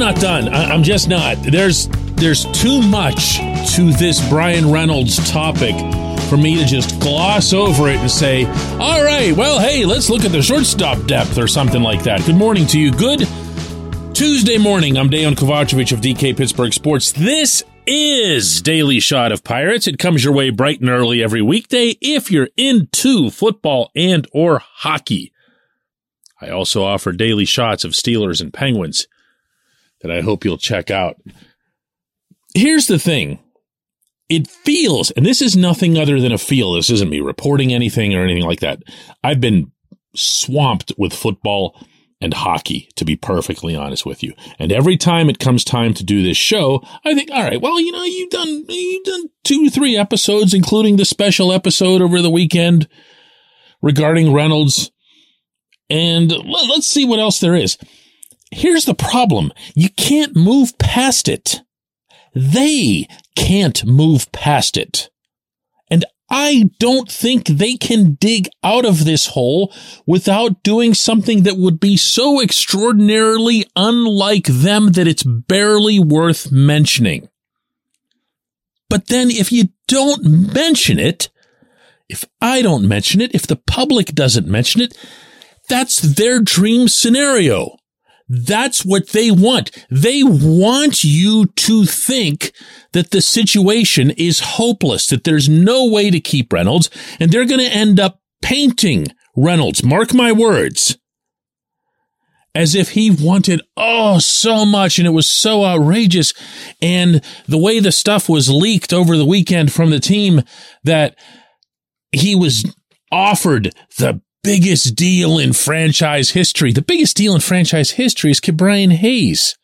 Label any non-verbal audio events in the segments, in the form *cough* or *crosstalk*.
not done. I, I'm just not. There's there's too much to this Bryan Reynolds topic for me to just gloss over it and say, all right, well, hey, let's look at the shortstop depth or something like that. Good morning to you. Good Tuesday morning. I'm Dejan Kovacevic of DK Pittsburgh Sports. This is Daily Shot of Pirates. It comes your way bright and early every weekday if you're into football and or hockey. I also offer daily shots of Steelers and Penguins that I hope you'll check out. Here's the thing. It feels, and this is nothing other than a feel. This isn't me reporting anything or anything like that. I've been swamped with football and hockey, to be perfectly honest with you. And every time it comes time to do this show, I think, all right, well, you know, you've done, you've done two, three episodes, including the special episode over the weekend regarding Reynolds. And let's see what else there is. Here's the problem. You can't move past it. They can't move past it. And I don't think they can dig out of this hole without doing something that would be so extraordinarily unlike them that it's barely worth mentioning. But then if you don't mention it, if I don't mention it, if the public doesn't mention it, that's their dream scenario. That's what they want. They want you to think that the situation is hopeless, that there's no way to keep Reynolds, and they're going to end up painting Reynolds. Mark my words. As if he wanted, oh, so much, and it was so outrageous. And the way the stuff was leaked over the weekend from the team that he was offered the biggest deal in franchise history. The biggest deal in franchise history is Ke'Bryan Hayes.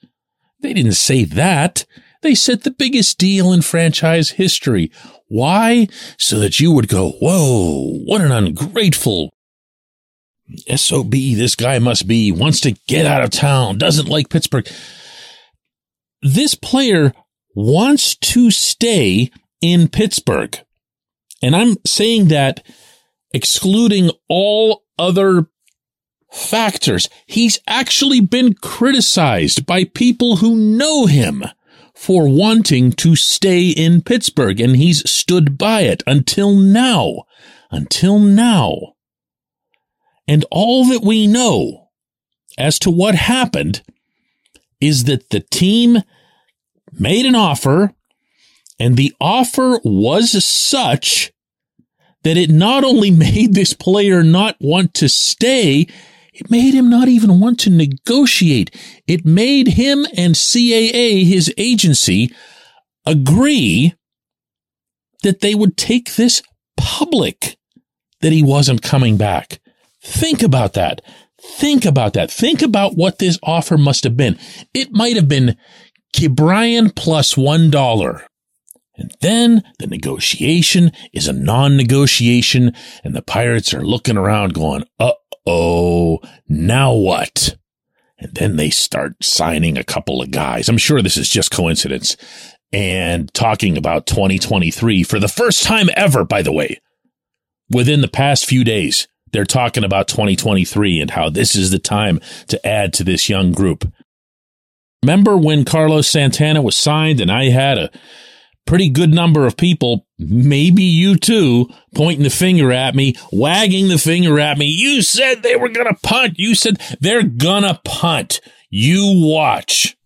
They didn't say that. They said the biggest deal in franchise history. Why? So that you would go, whoa, what an ungrateful SOB this guy must be, wants to get out of town, doesn't like Pittsburgh. This player wants to stay in Pittsburgh. And I'm saying that excluding all other factors. He's actually been criticized by people who know him for wanting to stay in Pittsburgh, and he's stood by it until now. Until now. And all that we know as to what happened is that the team made an offer, and the offer was such that it not only *laughs* made this player not want to stay, it made him not even want to negotiate. It made him and CAA, his agency, agree that they would take this public that he wasn't coming back. Think about that. Think about that. Think about what this offer must have been. It might have been Ke'Bryan plus one dollar. And then the negotiation is a non-negotiation and the pirates are looking around going, uh-oh, now what? And then they start signing a couple of guys. I'm sure this is just coincidence and talking about 2023 for the first time ever, by the way, within the past few days. They're talking about 2023 and how this is the time to add to this young group. Remember when Carlos Santana was signed and I had a pretty good number of people, maybe you too, pointing the finger at me, wagging the finger at me. You said they were going to punt. You said they're going to punt. You watch.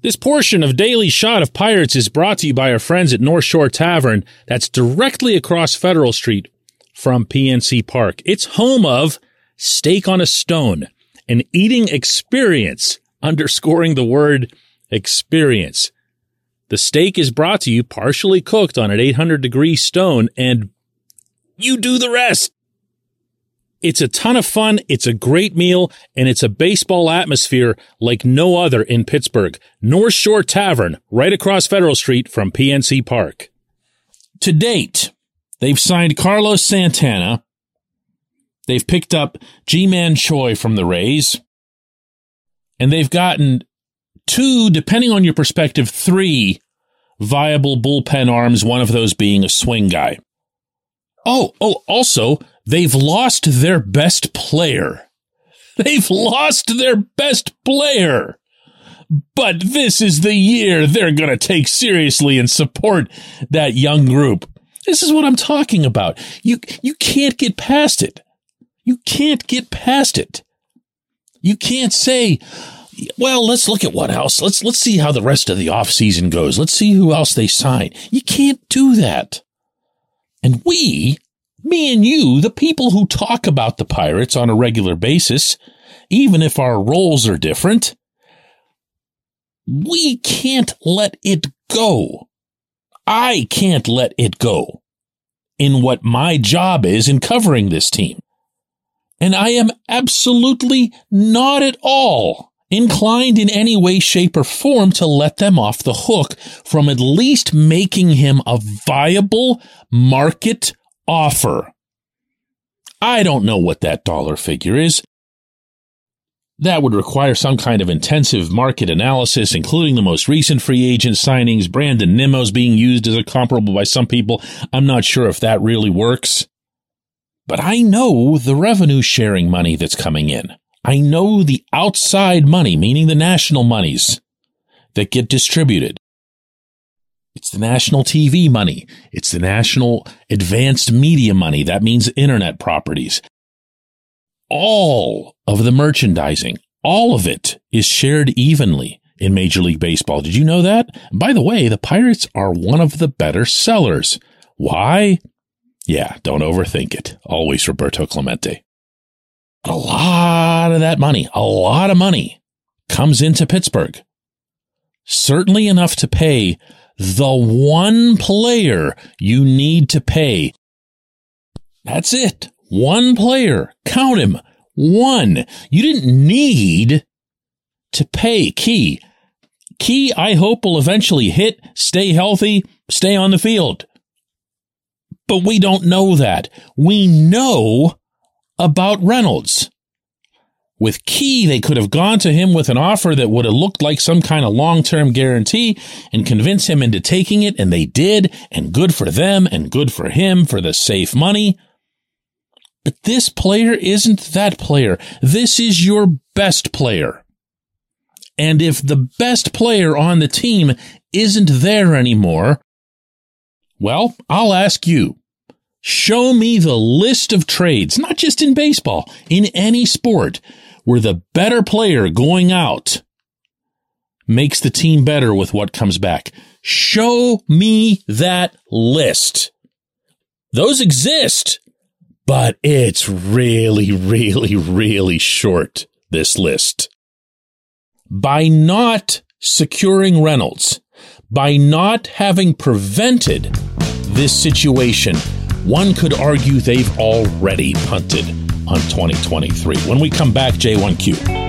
This portion of Daily Shot of Pirates is brought to you by our friends at North Shore Tavern that's directly across Federal Street from PNC Park. It's home of Steak on a Stone, an eating experience, underscoring the word experience. The steak is brought to you partially cooked on an 800 degree stone and you do the rest. It's a ton of fun. It's a great meal and it's a baseball atmosphere like no other in Pittsburgh. North Shore Tavern, right across Federal Street from PNC Park. To date, they've signed Carlos Santana. They've picked up Ji-Man Choi from the Rays. And they've gotten two, depending on your perspective, three viable bullpen arms, one of those being a swing guy. Oh, oh, also, they've lost their best player. *laughs* They've lost their best player. but this is the year they're going to take seriously and support that young group. This is what I'm talking about. You, you can't get past it. You can't get past it. You can't say, well, let's look at what else. Let's, let's see how the rest of the offseason goes. Let's see who else they sign. You can't do that. And we, me and you, the people who talk about the Pirates on a regular basis, even if our roles are different, we can't let it go. I can't let it go in what my job is in covering this team. And I am absolutely not at all inclined in any way, shape, or form to let them off the hook from at least making him a viable market offer. I don't know what that dollar figure is. That would require some kind of intensive market analysis, including the most recent free agent signings. Brandon Nimmo's being used as a comparable by some people. I'm not sure if that really works. But I know the revenue sharing money that's coming in. I know the outside money, meaning the national monies that get distributed. It's the national TV money. It's the national advanced media money. That means internet properties all of the merchandising, all of it is shared evenly in Major League Baseball. Did you know that? By the way, the Pirates are one of the better sellers. Why? Yeah, don't overthink it. Always Roberto Clemente. A lot of that money, a lot of money comes into Pittsburgh. Certainly enough to pay the one player you need to pay. That's it. One player. Count him. One. You didn't need to pay Key. Key, I hope, will eventually hit, stay healthy, stay on the field. But we don't know that. We know about Reynolds. With Key, they could have gone to him with an offer that would have looked like some kind of long-term guarantee and convince him into taking it, and they did, and good for them and good for him for the safe money. But this player isn't that player. This is your best player. And if the best player on the team isn't there anymore, well, I'll ask you. Show me the list of trades, not just in baseball, in any sport, where the better player going out makes the team better with what comes back. Show me that list. Those exist but it's really, really, really short, this list. By not securing Reynolds, by not having prevented this situation, one could argue they've already punted on 2023. When we come back, J1Q.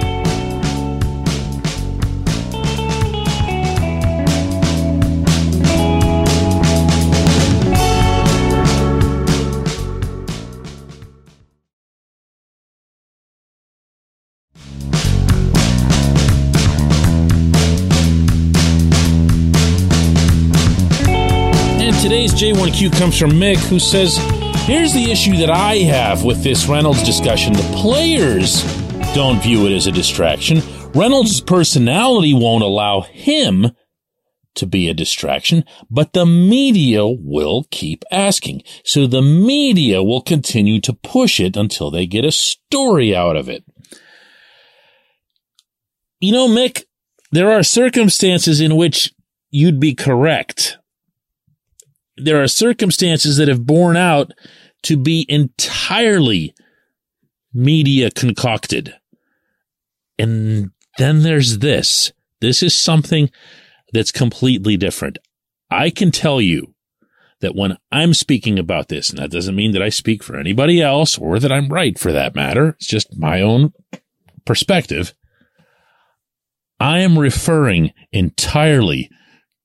J1Q comes from Mick, who says, Here's the issue that I have with this Reynolds discussion. The players don't view it as a distraction. Reynolds' personality won't allow him to be a distraction, but the media will keep asking. So the media will continue to push it until they get a story out of it. You know, Mick, there are circumstances in which you'd be correct there are circumstances that have borne out to be entirely media concocted. And then there's this. This is something that's completely different. I can tell you that when I'm speaking about this, and that doesn't mean that I speak for anybody else or that I'm right for that matter, it's just my own perspective. I am referring entirely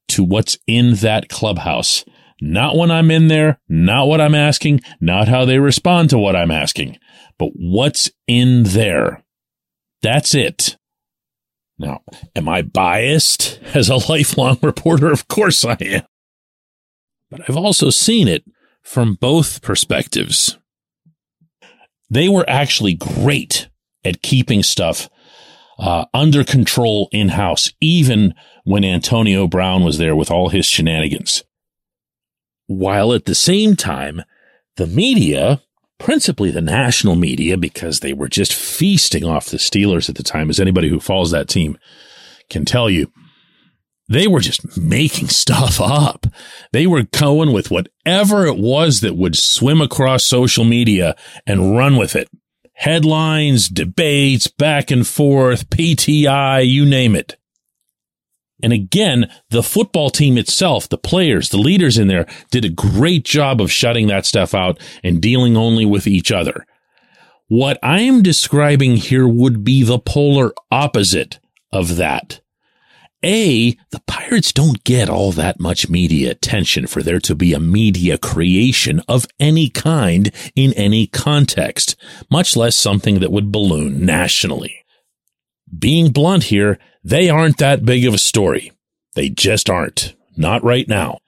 to what's in that clubhouse not when I'm in there, not what I'm asking, not how they respond to what I'm asking, but what's in there. That's it. Now, am I biased *laughs* as a lifelong reporter? Of course I am. But I've also seen it from both perspectives. They were actually great at keeping stuff uh, under control in house, even when Antonio Brown was there with all his shenanigans. While at the same time, the media, principally the national media, because they were just feasting off the Steelers at the time, as anybody who follows that team can tell you, they were just making stuff up. They were going with whatever it was that would swim across social media and run with it. Headlines, debates, back and forth, PTI, you name it. And again, the football team itself, the players, the leaders in there did a great job of shutting that stuff out and dealing only with each other. What I am describing here would be the polar opposite of that. A, the Pirates don't get all that much media attention for there to be a media creation of any kind in any context, much less something that would balloon nationally. Being blunt here, they aren't that big of a story. They just aren't. Not right now.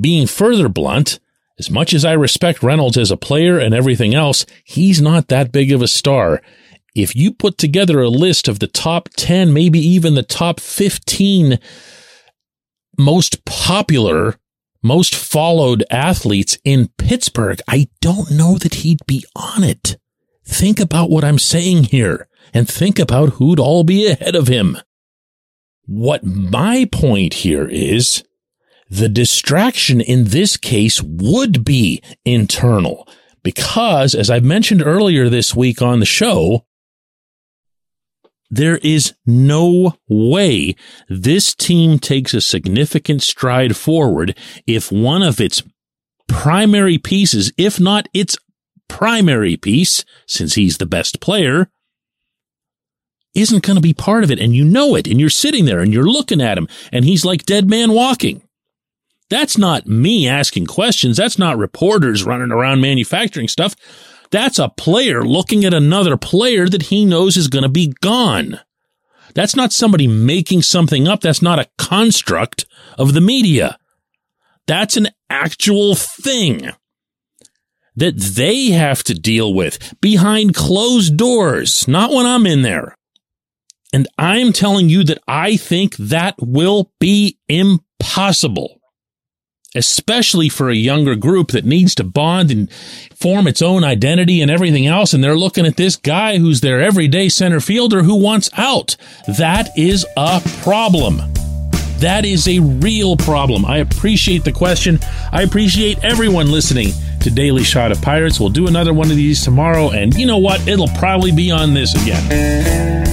Being further blunt, as much as I respect Reynolds as a player and everything else, he's not that big of a star if you put together a list of the top 10, maybe even the top 15 most popular, most followed athletes in Pittsburgh, I don't know that he'd be on it. Think about what I'm saying here and think about who'd all be ahead of him. What my point here is the distraction in this case would be internal because, as I mentioned earlier this week on the show, there is no way this team takes a significant stride forward if one of its primary pieces, if not its primary piece, since he's the best player, isn't going to be part of it. And you know it. And you're sitting there and you're looking at him and he's like dead man walking. That's not me asking questions. That's not reporters running around manufacturing stuff. That's a player looking at another player that he knows is going to be gone. That's not somebody making something up. That's not a construct of the media. That's an actual thing that they have to deal with behind closed doors, not when I'm in there. And I'm telling you that I think that will be impossible especially for a younger group that needs to bond and form its own identity and everything else. And they're looking at this guy who's their everyday center fielder who wants out. That is a problem. That is a real problem. I appreciate the question. I appreciate everyone listening to Daily Shot of Pirates. We'll do another one of these tomorrow. And you know what? It'll probably be on this again.